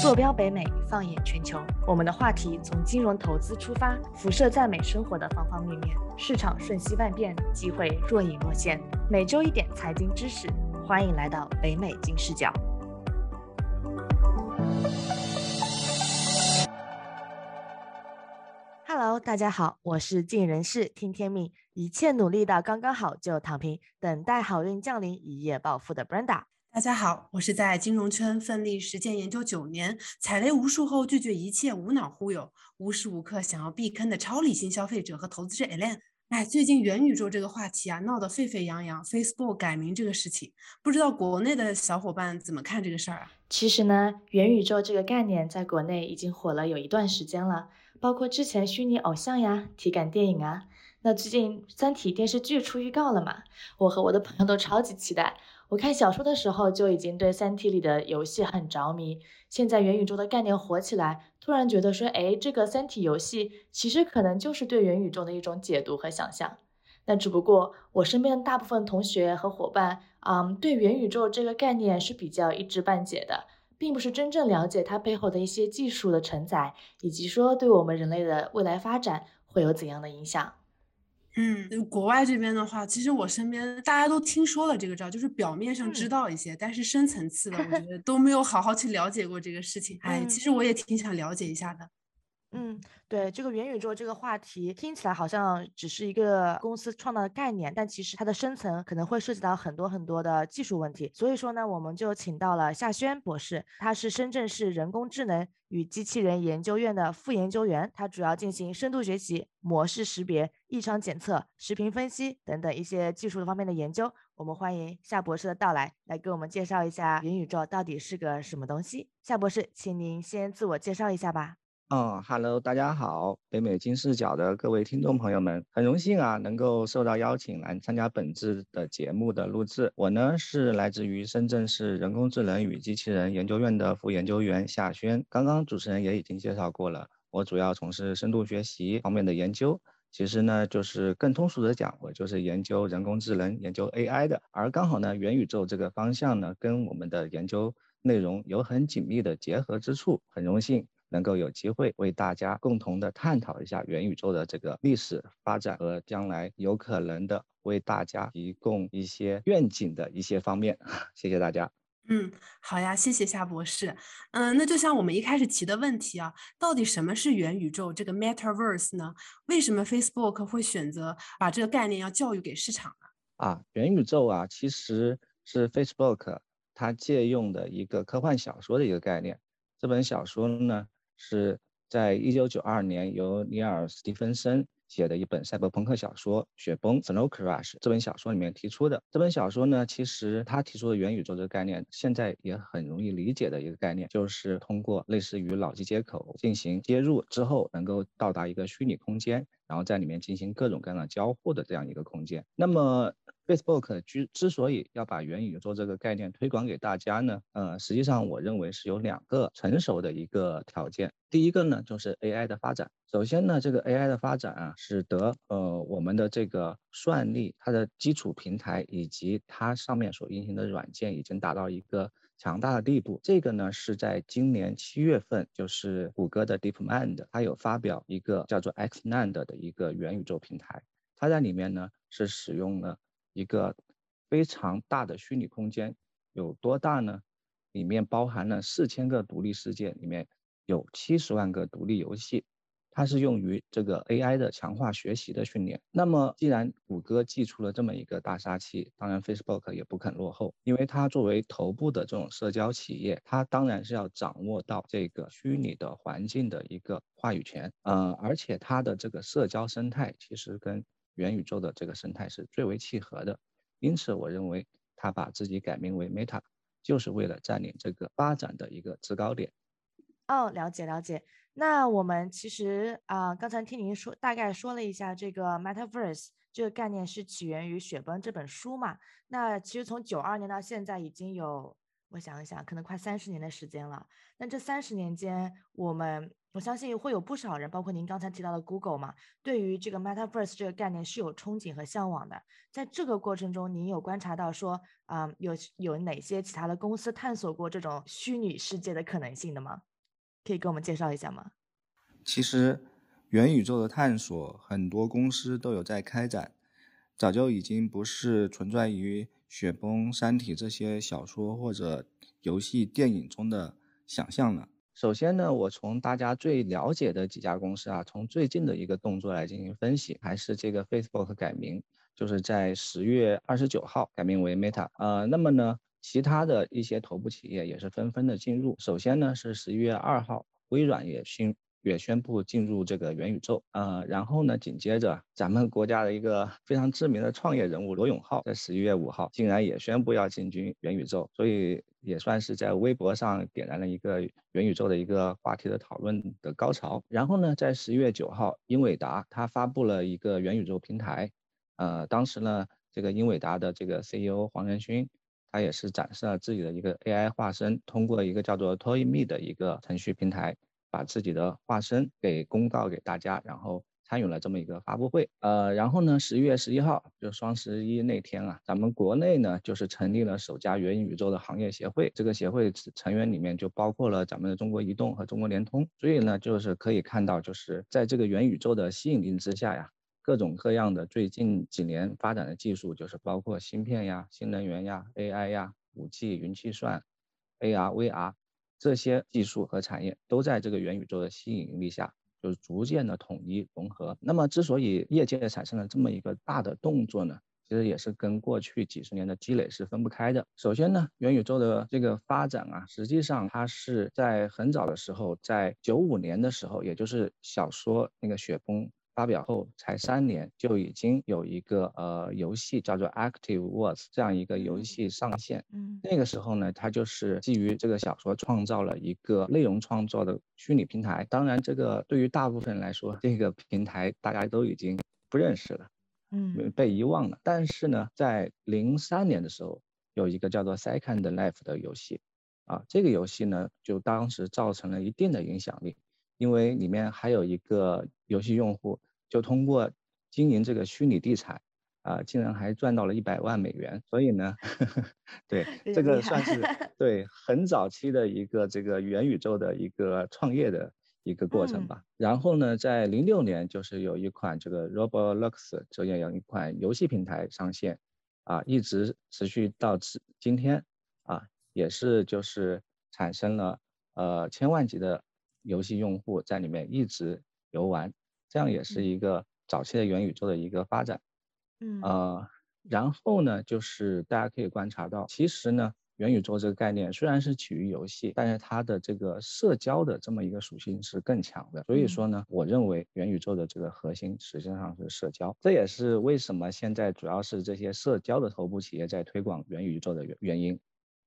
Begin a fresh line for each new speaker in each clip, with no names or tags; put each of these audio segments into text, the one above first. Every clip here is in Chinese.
坐标北美，放眼全球。我们的话题从金融投资出发，辐射在美生活的方方面面。市场瞬息万变，机会若隐若现。每周一点财经知识，欢迎来到北美金视角。Hello，大家好，我是尽人事听天命，一切努力到刚刚好就躺平，等待好运降临，一夜暴富的 Brenda。
大家好，我是在金融圈奋力实践研究九年，踩雷无数后拒绝一切无脑忽悠，无时无刻想要避坑的超理性消费者和投资者 Elaine。哎，最近元宇宙这个话题啊，闹得沸沸扬扬。Facebook 改名这个事情，不知道国内的小伙伴怎么看这个事儿啊？
其实呢，元宇宙这个概念在国内已经火了有一段时间了，包括之前虚拟偶像呀、体感电影啊。那最近《三体》电视剧出预告了嘛？我和我的朋友都超级期待。我看小说的时候就已经对《三体》里的游戏很着迷，现在元宇宙的概念火起来，突然觉得说，哎，这个《三体》游戏其实可能就是对元宇宙的一种解读和想象。那只不过我身边的大部分同学和伙伴，嗯，对元宇宙这个概念是比较一知半解的，并不是真正了解它背后的一些技术的承载，以及说对我们人类的未来发展会有怎样的影响。
嗯，国外这边的话，其实我身边大家都听说了这个招，就是表面上知道一些，但是深层次的，我觉得都没有好好去了解过这个事情。哎，其实我也挺想了解一下的。
嗯，对这个元宇宙这个话题，听起来好像只是一个公司创造的概念，但其实它的深层可能会涉及到很多很多的技术问题。所以说呢，我们就请到了夏轩博士，他是深圳市人工智能与机器人研究院的副研究员，他主要进行深度学习、模式识别、异常检测、视频分析等等一些技术方面的研究。我们欢迎夏博士的到来，来给我们介绍一下元宇宙到底是个什么东西。夏博士，请您先自我介绍一下吧。
嗯哈喽，大家好，北美金视角的各位听众朋友们，很荣幸啊，能够受到邀请来参加本次的节目的录制。我呢是来自于深圳市人工智能与机器人研究院的副研究员夏轩。刚刚主持人也已经介绍过了，我主要从事深度学习方面的研究。其实呢，就是更通俗的讲，我就是研究人工智能、研究 AI 的。而刚好呢，元宇宙这个方向呢，跟我们的研究内容有很紧密的结合之处，很荣幸。能够有机会为大家共同的探讨一下元宇宙的这个历史发展和将来有可能的为大家提供一些愿景的一些方面，谢谢大家。
嗯，好呀，谢谢夏博士。嗯，那就像我们一开始提的问题啊，到底什么是元宇宙这个 Metaverse 呢？为什么 Facebook 会选择把这个概念要教育给市场呢？
啊，元宇宙啊，其实是 Facebook 它借用的一个科幻小说的一个概念。这本小说呢。是在一九九二年由尼尔·斯蒂芬森写的一本赛博朋克小说《雪崩》（Snow Crash） 这本小说里面提出的。这本小说呢，其实他提出的元宇宙这个概念，现在也很容易理解的一个概念，就是通过类似于脑机接口进行接入之后，能够到达一个虚拟空间，然后在里面进行各种各样的交互的这样一个空间。那么，Facebook 之之所以要把元宇宙这个概念推广给大家呢，呃，实际上我认为是有两个成熟的一个条件。第一个呢，就是 AI 的发展。首先呢，这个 AI 的发展啊，使得呃我们的这个算力，它的基础平台以及它上面所运行的软件已经达到一个强大的地步。这个呢，是在今年七月份，就是谷歌的 DeepMind，它有发表一个叫做 XNAND 的一个元宇宙平台。它在里面呢是使用了。一个非常大的虚拟空间有多大呢？里面包含了四千个独立世界，里面有七十万个独立游戏，它是用于这个 AI 的强化学习的训练。那么，既然谷歌寄出了这么一个大杀器，当然 Facebook 也不肯落后，因为它作为头部的这种社交企业，它当然是要掌握到这个虚拟的环境的一个话语权。呃，而且它的这个社交生态其实跟元宇宙的这个生态是最为契合的，因此我认为他把自己改名为 Meta，就是为了占领这个发展的一个制高点。
哦，了解了解。那我们其实啊，刚才听您说，大概说了一下这个 Metaverse 这个概念是起源于《雪崩》这本书嘛？那其实从九二年到现在已经有，我想一想，可能快三十年的时间了。那这三十年间，我们我相信会有不少人，包括您刚才提到的 Google 嘛，对于这个 Metaverse 这个概念是有憧憬和向往的。在这个过程中，您有观察到说，啊，有有哪些其他的公司探索过这种虚拟世界的可能性的吗？可以给我们介绍一下吗？
其实，元宇宙的探索，很多公司都有在开展，早就已经不是存在于《雪崩》《三体》这些小说或者游戏、电影中的想象了。首先呢，我从大家最了解的几家公司啊，从最近的一个动作来进行分析，还是这个 Facebook 改名，就是在十月二十九号改名为 Meta。呃，那么呢，其他的一些头部企业也是纷纷的进入。首先呢，是十一月二号，微软也新。也宣布进入这个元宇宙，呃，然后呢，紧接着咱们国家的一个非常知名的创业人物罗永浩，在十一月五号竟然也宣布要进军元宇宙，所以也算是在微博上点燃了一个元宇宙的一个话题的讨论的高潮。然后呢，在十一月九号，英伟达它发布了一个元宇宙平台，呃，当时呢，这个英伟达的这个 CEO 黄仁勋，他也是展示了自己的一个 AI 化身，通过一个叫做 ToyMe 的一个程序平台。把自己的化身给公告给大家，然后参与了这么一个发布会。呃，然后呢，十一月十一号，就双十一那天啊，咱们国内呢就是成立了首家元宇宙的行业协会。这个协会成员里面就包括了咱们的中国移动和中国联通。所以呢，就是可以看到，就是在这个元宇宙的吸引力之下呀，各种各样的最近几年发展的技术，就是包括芯片呀、新能源呀、AI 呀、五 G、云计算、AR、VR。这些技术和产业都在这个元宇宙的吸引力下，就是逐渐的统一融合。那么，之所以业界产生了这么一个大的动作呢，其实也是跟过去几十年的积累是分不开的。首先呢，元宇宙的这个发展啊，实际上它是在很早的时候，在九五年的时候，也就是小说那个雪崩。发表后才三年，就已经有一个呃游戏叫做 Active Worlds 这样一个游戏上线。嗯，那个时候呢，它就是基于这个小说创造了一个内容创作的虚拟平台。当然，这个对于大部分人来说，这个平台大家都已经不认识了，嗯，被遗忘了。但是呢，在零三年的时候，有一个叫做 Second Life 的游戏，啊，这个游戏呢，就当时造成了一定的影响力，因为里面还有一个游戏用户。就通过经营这个虚拟地产，啊，竟然还赚到了一百万美元。所以呢，呵 呵对这个算是对很早期的一个这个元宇宙的一个创业的一个过程吧。然后呢，在零六年就是有一款这个 Roblox 这样一款游戏平台上线，啊，一直持续到今今天，啊，也是就是产生了呃千万级的游戏用户在里面一直游玩。这样也是一个早期的元宇宙的一个发展，嗯呃，然后呢，就是大家可以观察到，其实呢，元宇宙这个概念虽然是起于游戏，但是它的这个社交的这么一个属性是更强的。所以说呢，我认为元宇宙的这个核心实际上是社交，这也是为什么现在主要是这些社交的头部企业在推广元宇宙的原原因。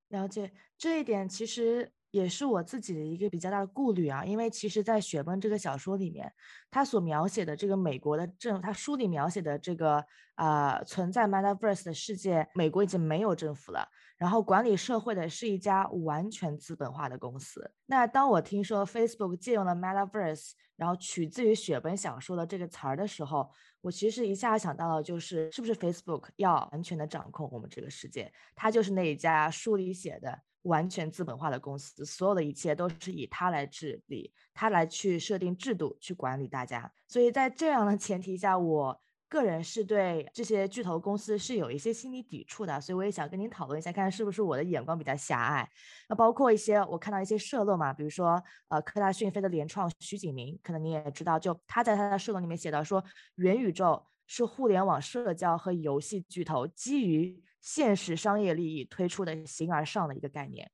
了解这一点，其实。也是我自己的一个比较大的顾虑啊，因为其实，在《雪崩》这个小说里面，他所描写的这个美国的政，他书里描写的这个啊存在 Metaverse 的世界，美国已经没有政府了，然后管理社会的是一家完全资本化的公司。那当我听说 Facebook 借用了 Metaverse，然后取自于《雪崩》小说的这个词儿的时候，我其实一下想到了，就是是不是 Facebook 要完全的掌控我们这个世界？它就是那一家书里写的。完全资本化的公司，所有的一切都是以他来治理，他来去设定制度，去管理大家。所以在这样的前提下，我个人是对这些巨头公司是有一些心理抵触的。所以我也想跟您讨论一下，看是不是我的眼光比较狭隘。那包括一些我看到一些社论嘛，比如说呃科大讯飞的联创徐景明，可能你也知道，就他在他的社论里面写到说，元宇宙是互联网社交和游戏巨头基于。现实商业利益推出的形而上的一个概念，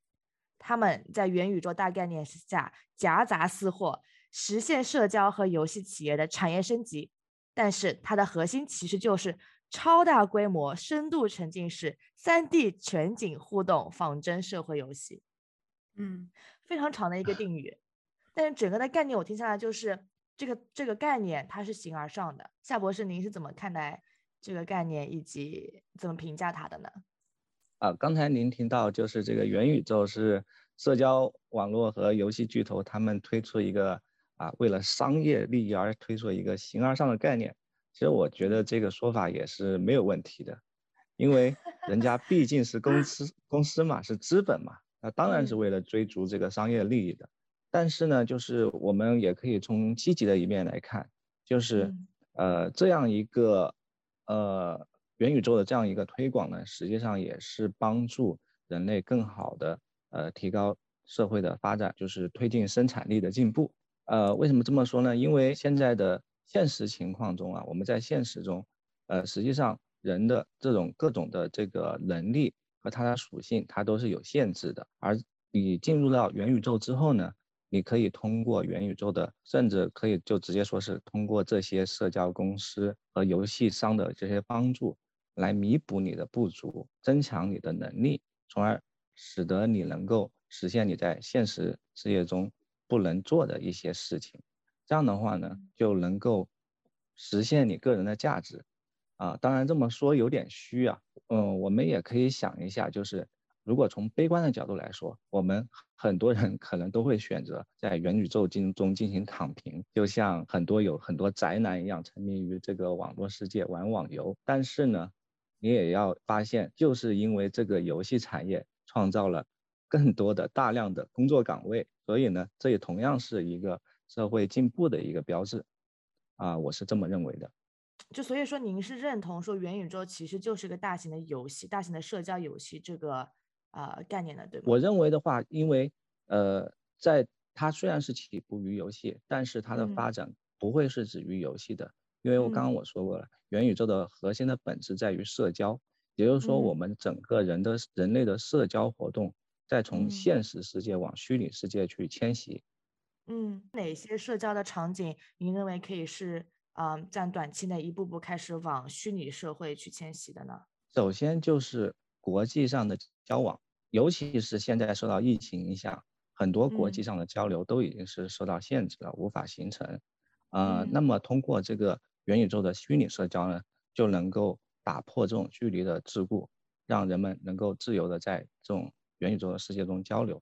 他们在元宇宙大概念下夹杂私货，实现社交和游戏企业的产业升级。但是它的核心其实就是超大规模、深度沉浸式、三 D 全景互动仿真社会游戏。嗯，非常长的一个定语，但是整个的概念我听下来就是这个这个概念它是形而上的。夏博士，您是怎么看待？这个概念以及怎么评价它的呢？
啊，刚才您听到就是这个元宇宙是社交网络和游戏巨头他们推出一个啊，为了商业利益而推出一个形而上的概念。其实我觉得这个说法也是没有问题的，因为人家毕竟是公司公司嘛，是资本嘛，那当然是为了追逐这个商业利益的。但是呢，就是我们也可以从积极的一面来看，就是呃这样一个呃元宇宙的这样一个推广呢，实际上也是帮助人类更好的呃提高社会的发展，就是推进生产力的进步。呃，为什么这么说呢？因为现在的现实情况中啊，我们在现实中，呃，实际上人的这种各种的这个能力和它的属性，它都是有限制的。而你进入到元宇宙之后呢，你可以通过元宇宙的，甚至可以就直接说是通过这些社交公司和游戏商的这些帮助，来弥补你的不足，增强你的能力，从而使得你能够实现你在现实世界中。不能做的一些事情，这样的话呢，就能够实现你个人的价值啊。当然这么说有点虚啊，嗯，我们也可以想一下，就是如果从悲观的角度来说，我们很多人可能都会选择在元宇宙进中进行躺平，就像很多有很多宅男一样，沉迷于这个网络世界玩网游。但是呢，你也要发现，就是因为这个游戏产业创造了。更多的大量的工作岗位，所以呢，这也同样是一个社会进步的一个标志，啊，我是这么认为的。
就所以说，您是认同说元宇宙其实就是个大型的游戏、大型的社交游戏这个啊概念的，对吗？
我认为的话，因为呃，在它虽然是起步于游戏，但是它的发展不会是止于游戏的，因为我刚刚我说过了，元宇宙的核心的本质在于社交，也就是说，我们整个人的人类的社交活动。在从现实世界往虚拟世界去迁徙，
嗯，哪些社交的场景您认为可以是啊，在短期内一步步开始往虚拟社会去迁徙的呢？
首先就是国际上的交往，尤其是现在受到疫情影响，很多国际上的交流都已经是受到限制了，无法形成。呃，那么通过这个元宇宙的虚拟社交呢，就能够打破这种距离的桎梏，让人们能够自由的在这种。元宇宙的世界中交流，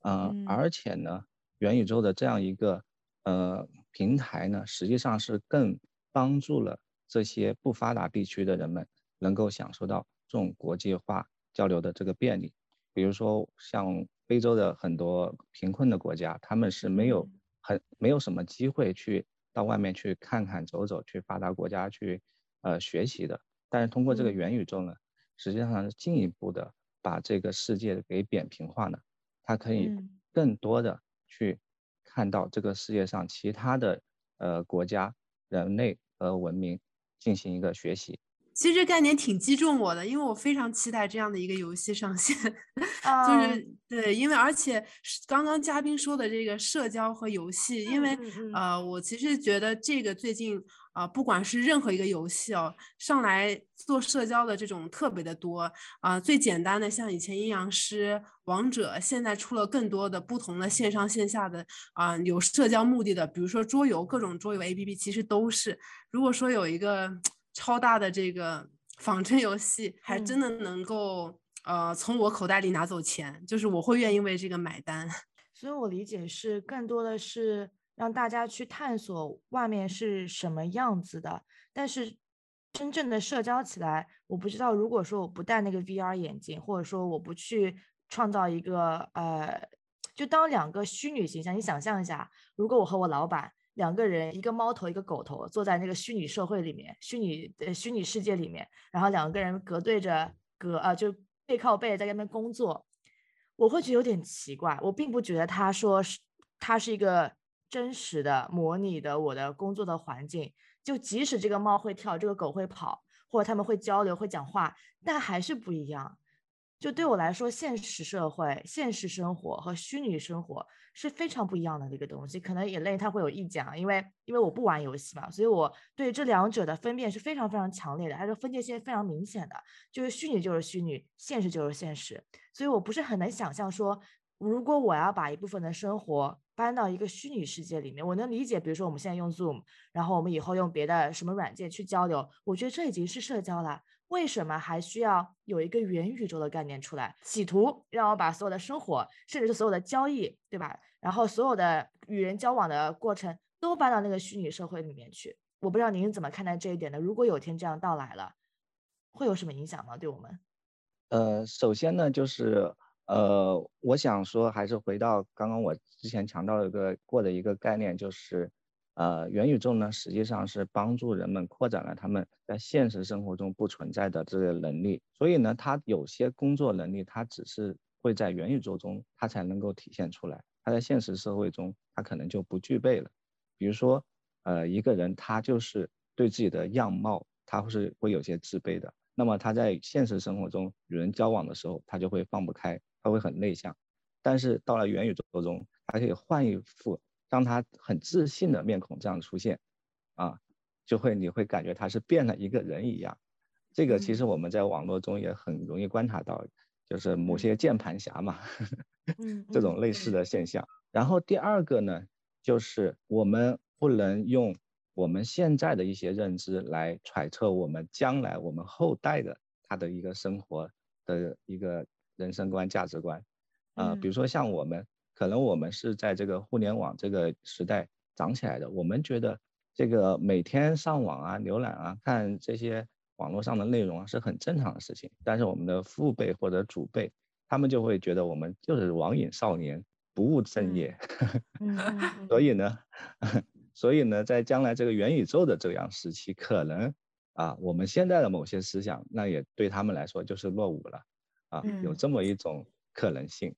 嗯，而且呢，元宇宙的这样一个呃平台呢，实际上是更帮助了这些不发达地区的人们能够享受到这种国际化交流的这个便利。比如说，像非洲的很多贫困的国家，他们是没有很没有什么机会去到外面去看看走走，去发达国家去呃学习的。但是通过这个元宇宙呢，实际上是进一步的。把这个世界给扁平化呢，它可以更多的去看到这个世界上其他的呃国家、人类和文明进行一个学习。
其实这概念挺击中我的，因为我非常期待这样的一个游戏上线，就是对，因为而且刚刚嘉宾说的这个社交和游戏，因为呃，我其实觉得这个最近啊，不管是任何一个游戏哦，上来做社交的这种特别的多。啊，最简单的像以前阴阳师、王者，现在出了更多的不同的线上线下的啊，有社交目的的，比如说桌游，各种桌游 APP 其实都是，如果说有一个。超大的这个 仿真游戏，还真的能够呃从我口袋里拿走钱，就是我会愿意为这个买单。
所以我理解是更多的是让大家去探索外面是什么样子的，但是真正的社交起来，我不知道如果说我不戴那个 VR 眼镜，或者说我不去创造一个呃，就当两个虚拟形象，你想象一下，如果我和我老板。两个人，一个猫头，一个狗头，坐在那个虚拟社会里面，虚拟呃虚拟世界里面，然后两个人隔对着隔啊，就背靠背在那边工作，我会觉得有点奇怪。我并不觉得他说是他是一个真实的模拟的我的工作的环境，就即使这个猫会跳，这个狗会跑，或者他们会交流会讲话，但还是不一样。就对我来说，现实社会、现实生活和虚拟生活是非常不一样的一个东西。可能眼泪他会有意见啊，因为因为我不玩游戏嘛，所以我对这两者的分辨是非常非常强烈的，它的分界线非常明显的，就是虚拟就是虚拟，现实就是现实。所以我不是很能想象说，如果我要把一部分的生活搬到一个虚拟世界里面，我能理解，比如说我们现在用 Zoom，然后我们以后用别的什么软件去交流，我觉得这已经是社交了。为什么还需要有一个元宇宙的概念出来，企图让我把所有的生活，甚至是所有的交易，对吧？然后所有的与人交往的过程都搬到那个虚拟社会里面去？我不知道您怎么看待这一点的。如果有天这样到来了，会有什么影响吗？对我们？
呃，首先呢，就是呃，我想说，还是回到刚刚我之前强调的一个过的一个概念，就是，呃，元宇宙呢，实际上是帮助人们扩展了他们在现实生活中不存在的这个能力。所以呢，他有些工作能力，他只是会在元宇宙中，他才能够体现出来。他在现实社会中，他可能就不具备了。比如说，呃，一个人他就是对自己的样貌，他是会有些自卑的。那么他在现实生活中与人交往的时候，他就会放不开。他会很内向，但是到了元宇宙中，他可以换一副让他很自信的面孔这样出现，啊，就会你会感觉他是变了一个人一样。这个其实我们在网络中也很容易观察到，就是某些键盘侠嘛，这种类似的现象。然后第二个呢，就是我们不能用我们现在的一些认知来揣测我们将来我们后代的他的一个生活的一个。人生观、价值观，啊，比如说像我们，可能我们是在这个互联网这个时代长起来的，我们觉得这个每天上网啊、浏览啊、看这些网络上的内容啊是很正常的事情。但是我们的父辈或者祖辈，他们就会觉得我们就是网瘾少年，不务正业。所以呢，所以呢，在将来这个元宇宙的这样时期，可能啊，我们现在的某些思想，那也对他们来说就是落伍了。啊，有这么一种可能性。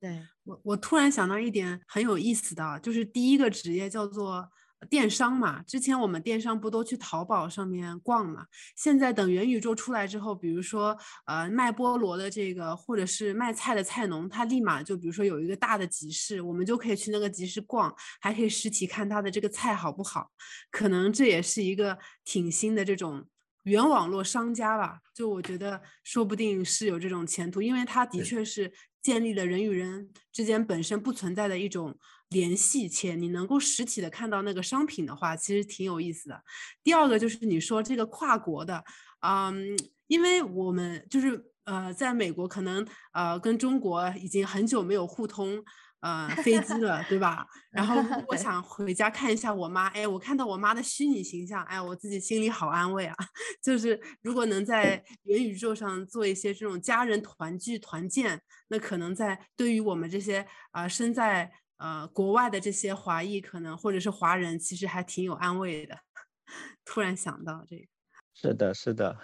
对我，我突然想到一点很有意思的，就是第一个职业叫做电商嘛。之前我们电商不都去淘宝上面逛嘛？现在等元宇宙出来之后，比如说呃卖菠萝的这个，或者是卖菜的菜农，他立马就比如说有一个大的集市，我们就可以去那个集市逛，还可以实体看他的这个菜好不好？可能这也是一个挺新的这种。原网络商家吧，就我觉得说不定是有这种前途，因为它的确是建立了人与人之间本身不存在的一种联系，且你能够实体的看到那个商品的话，其实挺有意思的。第二个就是你说这个跨国的，嗯，因为我们就是呃，在美国可能呃跟中国已经很久没有互通。呃，飞机了，对吧？然后我想回家看一下我妈，哎，我看到我妈的虚拟形象，哎，我自己心里好安慰啊。就是如果能在元宇宙上做一些这种家人团聚团建，那可能在对于我们这些啊身在呃国外的这些华裔，可能或者是华人，其实还挺有安慰的。突然想到这个，
是的，是的。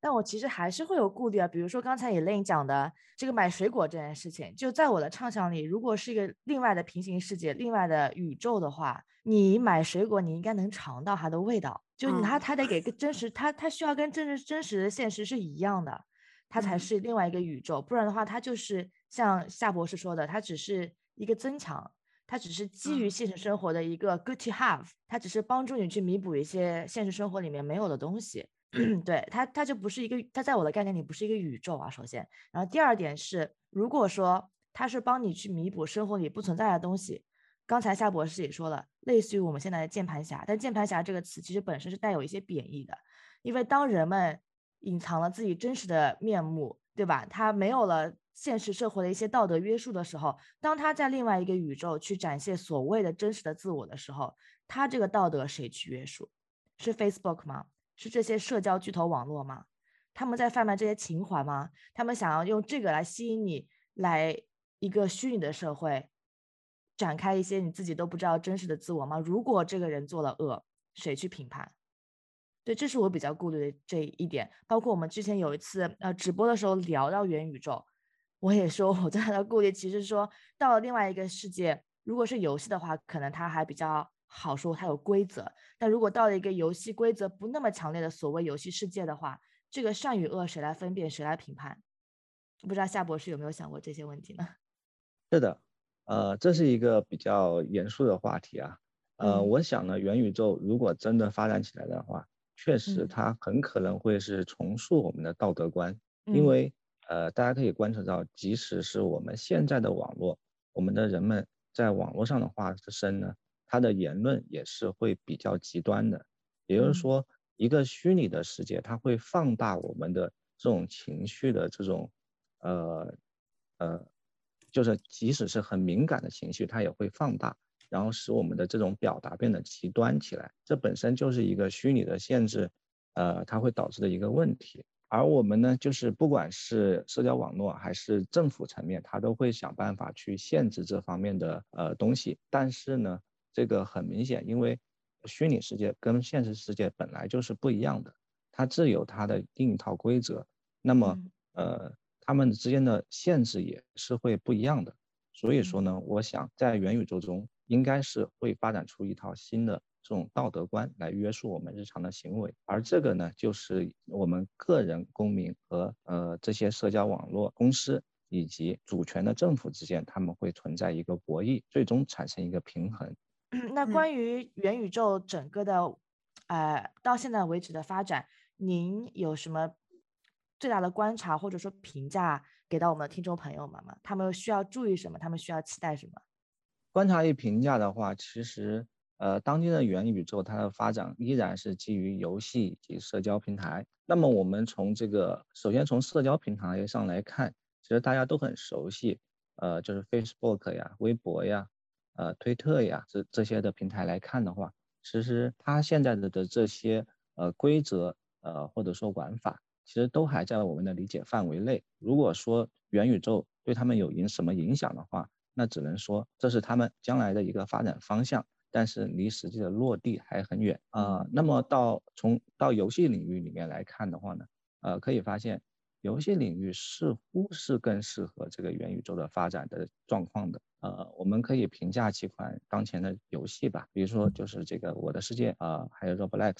但我其实还是会有顾虑啊，比如说刚才 Elaine 讲的这个买水果这件事情，就在我的畅想里，如果是一个另外的平行世界、另外的宇宙的话，你买水果，你应该能尝到它的味道，就它它得给个真实，它它需要跟真实真实的现实是一样的，它才是另外一个宇宙，不然的话，它就是像夏博士说的，它只是一个增强，它只是基于现实生活的一个 good to have，它只是帮助你去弥补一些现实生活里面没有的东西。对它，它就不是一个，它在我的概念里不是一个宇宙啊。首先，然后第二点是，如果说它是帮你去弥补生活里不存在的东西，刚才夏博士也说了，类似于我们现在的键盘侠，但键盘侠这个词其实本身是带有一些贬义的，因为当人们隐藏了自己真实的面目，对吧？他没有了现实社会的一些道德约束的时候，当他在另外一个宇宙去展现所谓的真实的自我的时候，他这个道德谁去约束？是 Facebook 吗？是这些社交巨头网络吗？他们在贩卖这些情怀吗？他们想要用这个来吸引你，来一个虚拟的社会，展开一些你自己都不知道真实的自我吗？如果这个人做了恶，谁去评判？对，这是我比较顾虑的这一点。包括我们之前有一次呃直播的时候聊到元宇宙，我也说我最大的顾虑，其实说到了另外一个世界，如果是游戏的话，可能它还比较。好说，它有规则。但如果到了一个游戏规则不那么强烈的所谓游戏世界的话，这个善与恶谁来分辨，谁来评判？不知道夏博士有没有想过这些问题呢？
是的，呃，这是一个比较严肃的话题啊。呃，我想呢，元宇宙如果真的发展起来的话，确实它很可能会是重塑我们的道德观，因为呃，大家可以观察到，即使是我们现在的网络，我们的人们在网络上的话之声呢。他的言论也是会比较极端的，也就是说，一个虚拟的世界，它会放大我们的这种情绪的这种，呃，呃，就是即使是很敏感的情绪，它也会放大，然后使我们的这种表达变得极端起来。这本身就是一个虚拟的限制，呃，它会导致的一个问题。而我们呢，就是不管是社交网络还是政府层面，它都会想办法去限制这方面的呃东西。但是呢，这个很明显，因为虚拟世界跟现实世界本来就是不一样的，它自有它的另一套规则。那么呃，它们之间的限制也是会不一样的。所以说呢，我想在元宇宙中，应该是会发展出一套新的。这种道德观来约束我们日常的行为，而这个呢，就是我们个人公民和呃这些社交网络公司以及主权的政府之间，他们会存在一个博弈，最终产生一个平衡。
那关于元宇宙整个的，呃，到现在为止的发展，您有什么最大的观察或者说评价给到我们的听众朋友们吗？他们需要注意什么？他们需要期待什么？
观察与评价的话，其实。呃，当今的元宇宙，它的发展依然是基于游戏以及社交平台。那么，我们从这个首先从社交平台上来看，其实大家都很熟悉，呃，就是 Facebook 呀、微博呀、呃、推特呀这这些的平台来看的话，其实它现在的的这些呃规则呃或者说玩法，其实都还在我们的理解范围内。如果说元宇宙对他们有影什么影响的话，那只能说这是他们将来的一个发展方向。但是离实际的落地还很远啊。那么到从到游戏领域里面来看的话呢，呃，可以发现游戏领域似乎是更适合这个元宇宙的发展的状况的。呃，我们可以评价几款当前的游戏吧，比如说就是这个《我的世界》啊，还有《Roblox》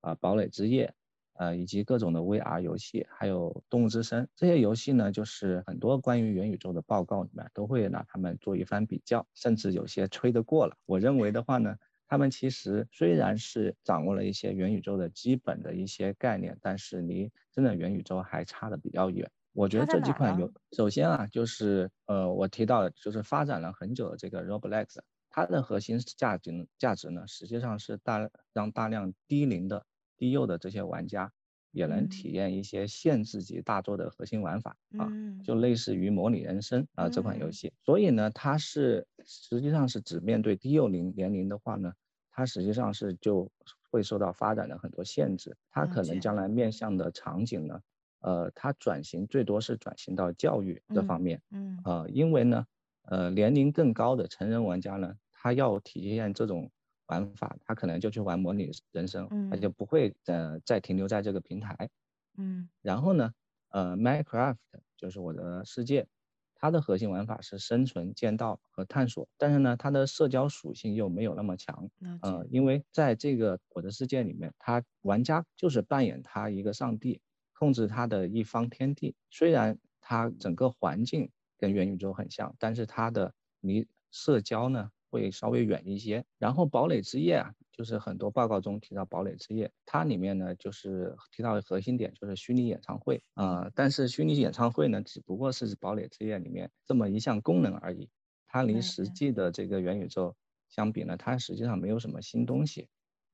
啊，《堡垒之夜》。呃，以及各种的 VR 游戏，还有《动物之声》这些游戏呢，就是很多关于元宇宙的报告里面都会拿他们做一番比较，甚至有些吹得过了。我认为的话呢，他们其实虽然是掌握了一些元宇宙的基本的一些概念，但是离真的元宇宙还差的比较远。我觉得这几款游，首先啊，就是呃，我提到的就是发展了很久的这个 Roblox，它的核心价值价值呢，实际上是大让大量低龄的。低幼的这些玩家也能体验一些限制级大作的核心玩法啊，就类似于模拟人生啊这款游戏。所以呢，它是实际上是只面对低幼龄年龄的话呢，它实际上是就会受到发展的很多限制。它可能将来面向的场景呢，呃，它转型最多是转型到教育这方面。嗯，呃，因为呢，呃，年龄更高的成人玩家呢，他要体验这种。玩法，他可能就去玩模拟人生，他就不会呃再停留在这个平台。嗯，然后呢，呃，Minecraft 就是我的世界，它的核心玩法是生存、建造和探索，但是呢，它的社交属性又没有那么强。呃，因为在这个我的世界里面，他玩家就是扮演他一个上帝，控制他的一方天地。虽然它整个环境跟元宇宙很像，但是它的离社交呢？会稍微远一些，然后堡垒之夜啊，就是很多报告中提到堡垒之夜，它里面呢就是提到的核心点就是虚拟演唱会。啊，但是虚拟演唱会呢只不过是堡垒之夜里面这么一项功能而已，它离实际的这个元宇宙相比呢，它实际上没有什么新东西。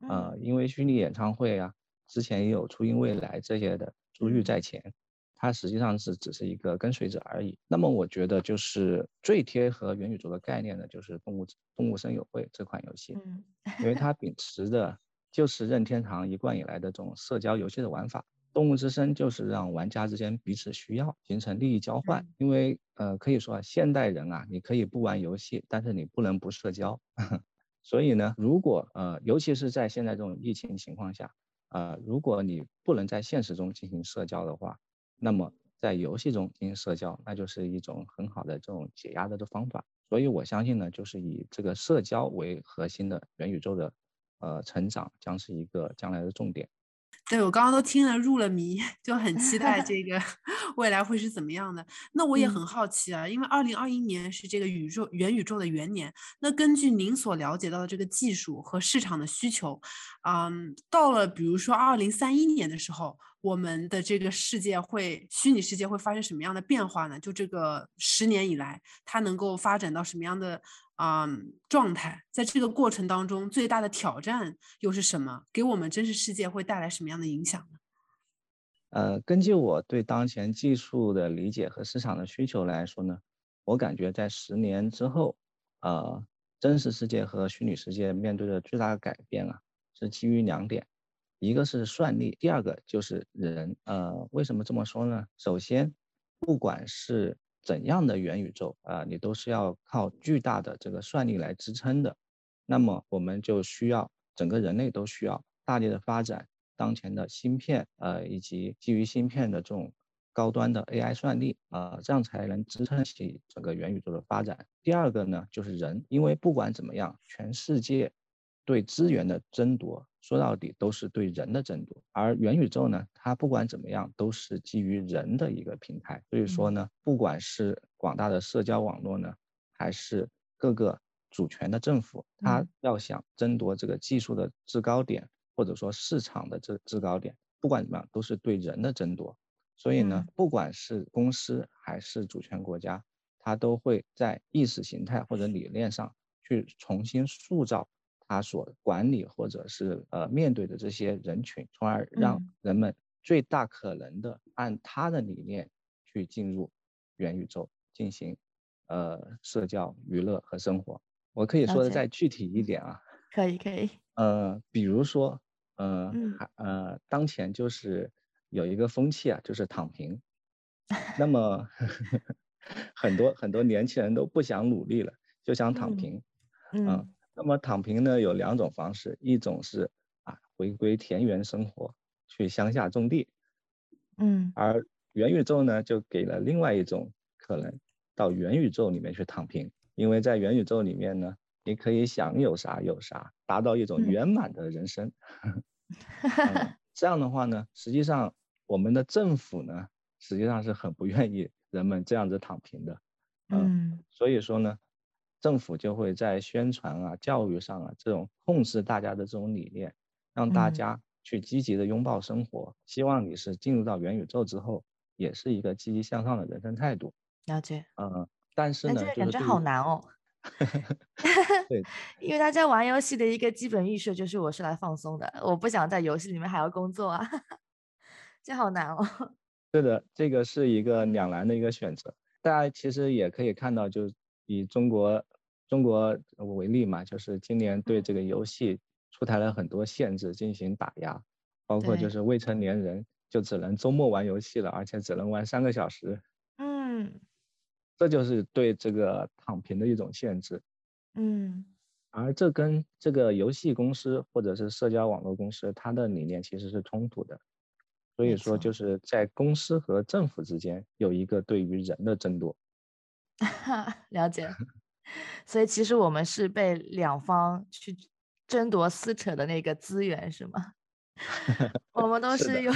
啊，因为虚拟演唱会啊，之前也有初音未来这些的珠玉在前。它实际上是只是一个跟随者而已。那么我觉得就是最贴合元宇宙的概念的，就是《动物动物森友会》这款游戏，因为它秉持的就是任天堂一贯以来的这种社交游戏的玩法。动物之声就是让玩家之间彼此需要，形成利益交换。因为呃，可以说啊，现代人啊，你可以不玩游戏，但是你不能不社交。所以呢，如果呃，尤其是在现在这种疫情情况下，呃，如果你不能在现实中进行社交的话，那么在游戏中进行社交，那就是一种很好的这种解压的的方法。所以我相信呢，就是以这个社交为核心的元宇宙的，呃，成长将是一个将来的重点。
对我刚刚都听了入了迷，就很期待这 个 未来会是怎么样的。那我也很好奇啊，因为二零二一年是这个宇宙元宇宙的元年。那根据您所了解到的这个技术和市场的需求，嗯，到了比如说二零三一年的时候。我们的这个世界会，虚拟世界会发生什么样的变化呢？就这个十年以来，它能够发展到什么样的啊状态？在这个过程当中，最大的挑战又是什么？给我们真实世界会带来什么样的影响呢？
呃，根据我对当前技术的理解和市场的需求来说呢，我感觉在十年之后，呃，真实世界和虚拟世界面对的最大的改变啊，是基于两点。一个是算力，第二个就是人。呃，为什么这么说呢？首先，不管是怎样的元宇宙啊，你都是要靠巨大的这个算力来支撑的。那么，我们就需要整个人类都需要大力的发展当前的芯片，呃，以及基于芯片的这种高端的 AI 算力啊，这样才能支撑起整个元宇宙的发展。第二个呢，就是人，因为不管怎么样，全世界对资源的争夺。说到底都是对人的争夺，而元宇宙呢，它不管怎么样都是基于人的一个平台。所以说呢，不管是广大的社交网络呢，还是各个主权的政府，它要想争夺这个技术的制高点，或者说市场的这制高点，不管怎么样都是对人的争夺。所以呢，不管是公司还是主权国家，它都会在意识形态或者理念上去重新塑造。他所管理或者是呃面对的这些人群，从而让人们最大可能的按他的理念去进入元宇宙进行呃社交、娱乐和生活。我可以说的再具体一点啊，
可以可以。
呃，比如说，呃，呃，当前就是有一个风气啊，就是躺平。那么 很多很多年轻人都不想努力了，就想躺平。嗯。那么躺平呢有两种方式，一种是啊回归田园生活，去乡下种地，
嗯，
而元宇宙呢就给了另外一种可能，到元宇宙里面去躺平，因为在元宇宙里面呢，你可以想有啥有啥，达到一种圆满的人生。这样的话呢，实际上我们的政府呢，实际上是很不愿意人们这样子躺平的，嗯，所以说呢。政府就会在宣传啊、教育上啊这种控制大家的这种理念，让大家去积极的拥抱生活。希望你是进入到元宇宙之后，也是一个积极向上的人生态度。
了解。
嗯，但是呢，这
个感觉好难哦。
对，
因为大家玩游戏的一个基本预设就是我是来放松的，我不想在游戏里面还要工作啊，这好难哦。
是的，这个是一个两难的一个选择。大家其实也可以看到，就以中国。中国为例嘛，就是今年对这个游戏出台了很多限制进行打压，包括就是未成年人就只能周末玩游戏了，而且只能玩三个小时。
嗯，
这就是对这个躺平的一种限制。
嗯，
而这跟这个游戏公司或者是社交网络公司它的理念其实是冲突的，所以说就是在公司和政府之间有一个对于人的争夺。
了解。所以其实我们是被两方去争夺撕扯的那个资源，是吗？我们都
是
有，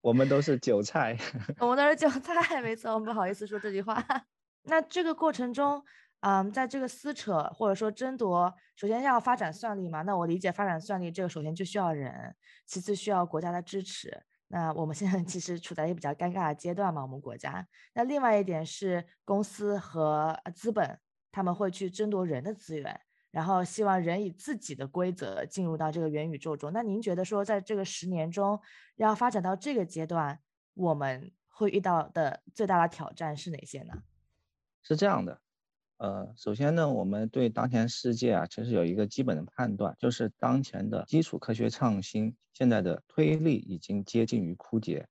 我们都是韭菜，
我们都是韭菜，没错，我们不好意思说这句话。那这个过程中，嗯，在这个撕扯或者说争夺，首先要发展算力嘛？那我理解发展算力，这个首先就需要人，其次需要国家的支持。那我们现在其实处在一个比较尴尬的阶段嘛，我们国家。那另外一点是公司和资本。他们会去争夺人的资源，然后希望人以自己的规则进入到这个元宇宙中。那您觉得说，在这个十年中，要发展到这个阶段，我们会遇到的最大的挑战是哪些呢？
是这样的，呃，首先呢，我们对当前世界啊，其实有一个基本的判断，就是当前的基础科学创新现在的推力已经接近于枯竭。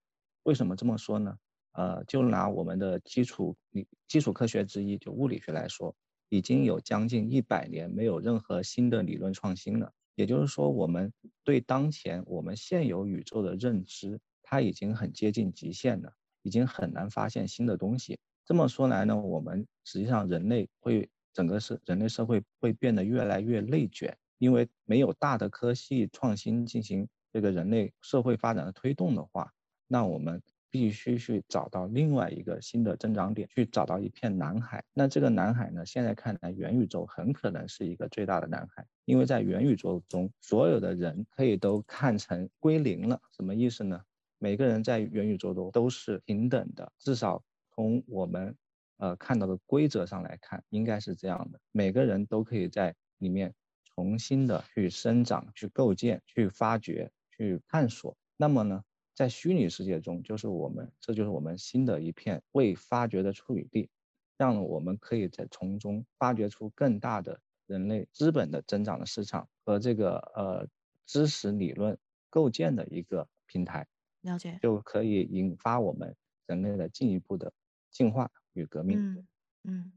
为什么这么说呢？呃，就拿我们的基础理基础科学之一，就物理学来说。已经有将近一百年没有任何新的理论创新了，也就是说，我们对当前我们现有宇宙的认知，它已经很接近极限了，已经很难发现新的东西。这么说来呢，我们实际上人类会整个社人类社会会变得越来越内卷，因为没有大的科技创新进行这个人类社会发展的推动的话，那我们。必须去找到另外一个新的增长点，去找到一片蓝海。那这个蓝海呢？现在看来，元宇宙很可能是一个最大的蓝海，因为在元宇宙中，所有的人可以都看成归零了。什么意思呢？每个人在元宇宙中都是平等的，至少从我们呃看到的规则上来看，应该是这样的。每个人都可以在里面重新的去生长、去构建、去发掘、去探索。那么呢？在虚拟世界中，就是我们，这就是我们新的一片未发掘的处女地，让我们可以在从中发掘出更大的人类资本的增长的市场和这个呃知识理论构建的一个平台，
了解，
就可以引发我们人类的进一步的进化与革命。
嗯嗯。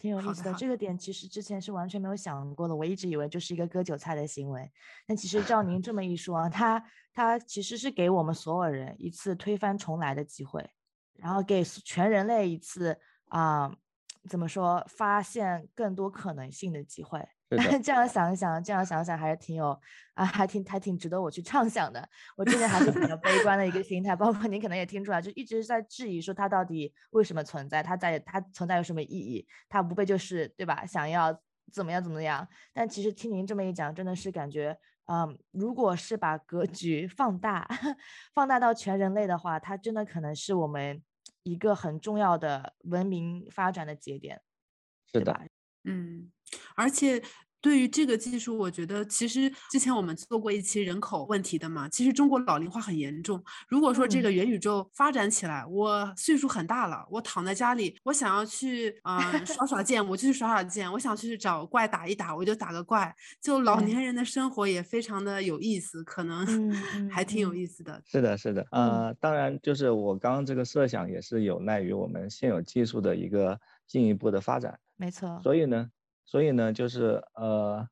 挺有意思的，这个点其实之前是完全没有想过的。我一直以为就是一个割韭菜的行为，但其实照您这么一说啊，他他其实是给我们所有人一次推翻重来的机会，然后给全人类一次啊，怎么说，发现更多可能性的机会。这样想一想，这样想想还是挺有啊，还挺还挺值得我去畅想的。我之前还是比较悲观的一个心态，包括您可能也听出来，就一直在质疑说它到底为什么存在，它在它存在有什么意义？它无非就是对吧？想要怎么样怎么样？但其实听您这么一讲，真的是感觉，嗯，如果是把格局放大，放大到全人类的话，它真的可能是我们一个很重要的文明发展的节点，
是的，
嗯。而且，对于这个技术，我觉得其实之前我们做过一期人口问题的嘛。其实中国老龄化很严重。如果说这个元宇宙发展起来，我岁数很大了，我躺在家里，我想要去啊耍耍剑，我就去耍耍剑；我想去找怪打一打，我就打个怪。就老年人的生活也非常的有意思，可能 还挺有意思的。
是的，是的，呃，当然就是我刚刚这个设想也是有赖于我们现有技术的一个进一步的发展。
没错。
所以呢。所以呢，就是呃，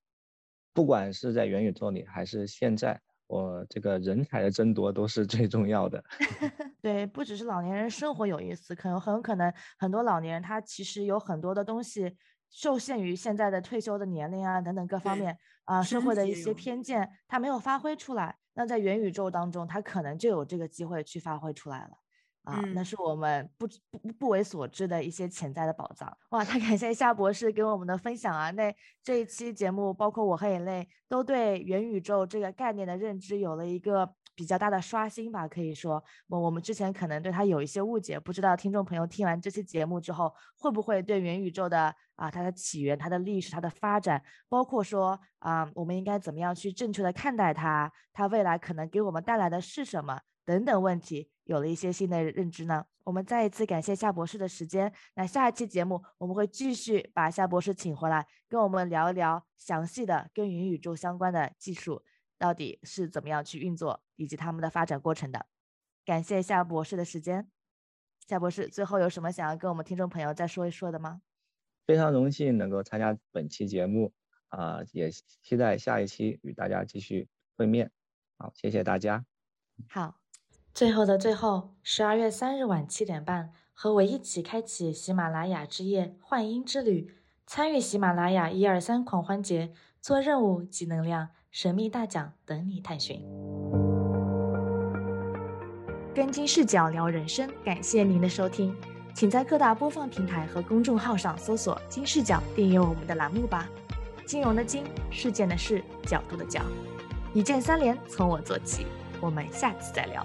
不管是在元宇宙里，还是现在，我这个人才的争夺都是最重要的。
对，不只是老年人生活有意思，可能很有可能很多老年人他其实有很多的东西受限于现在的退休的年龄啊等等各方面啊社会的一些偏见，他没有发挥出来。那在元宇宙当中，他可能就有这个机会去发挥出来了。啊，那是我们不不不为所知的一些潜在的宝藏哇！太感谢夏博士给我们的分享啊！那这一期节目，包括我和眼泪都对元宇宙这个概念的认知有了一个比较大的刷新吧。可以说，我我们之前可能对它有一些误解，不知道听众朋友听完这期节目之后，会不会对元宇宙的啊它的起源、它的历史、它的发展，包括说啊我们应该怎么样去正确的看待它，它未来可能给我们带来的是什么等等问题。有了一些新的认知呢，我们再一次感谢夏博士的时间。那下一期节目我们会继续把夏博士请回来，跟我们聊一聊详细的跟元宇宙相关的技术到底是怎么样去运作，以及他们的发展过程的。感谢夏博士的时间。夏博士最后有什么想要跟我们听众朋友再说一说的吗？
非常荣幸能够参加本期节目啊，也期待下一期与大家继续会面。好，谢谢大家。
好。最后的最后，十二月三日晚七点半，和我一起开启喜马拉雅之夜幻音之旅，参与喜马拉雅一二三狂欢节，做任务集能量，神秘大奖等你探寻。跟金视角聊人生，感谢您的收听，请在各大播放平台和公众号上搜索“金视角”，订阅我们的栏目吧。金融的金，事件的事，角度的角，一键三连，从我做起。我们下次再聊。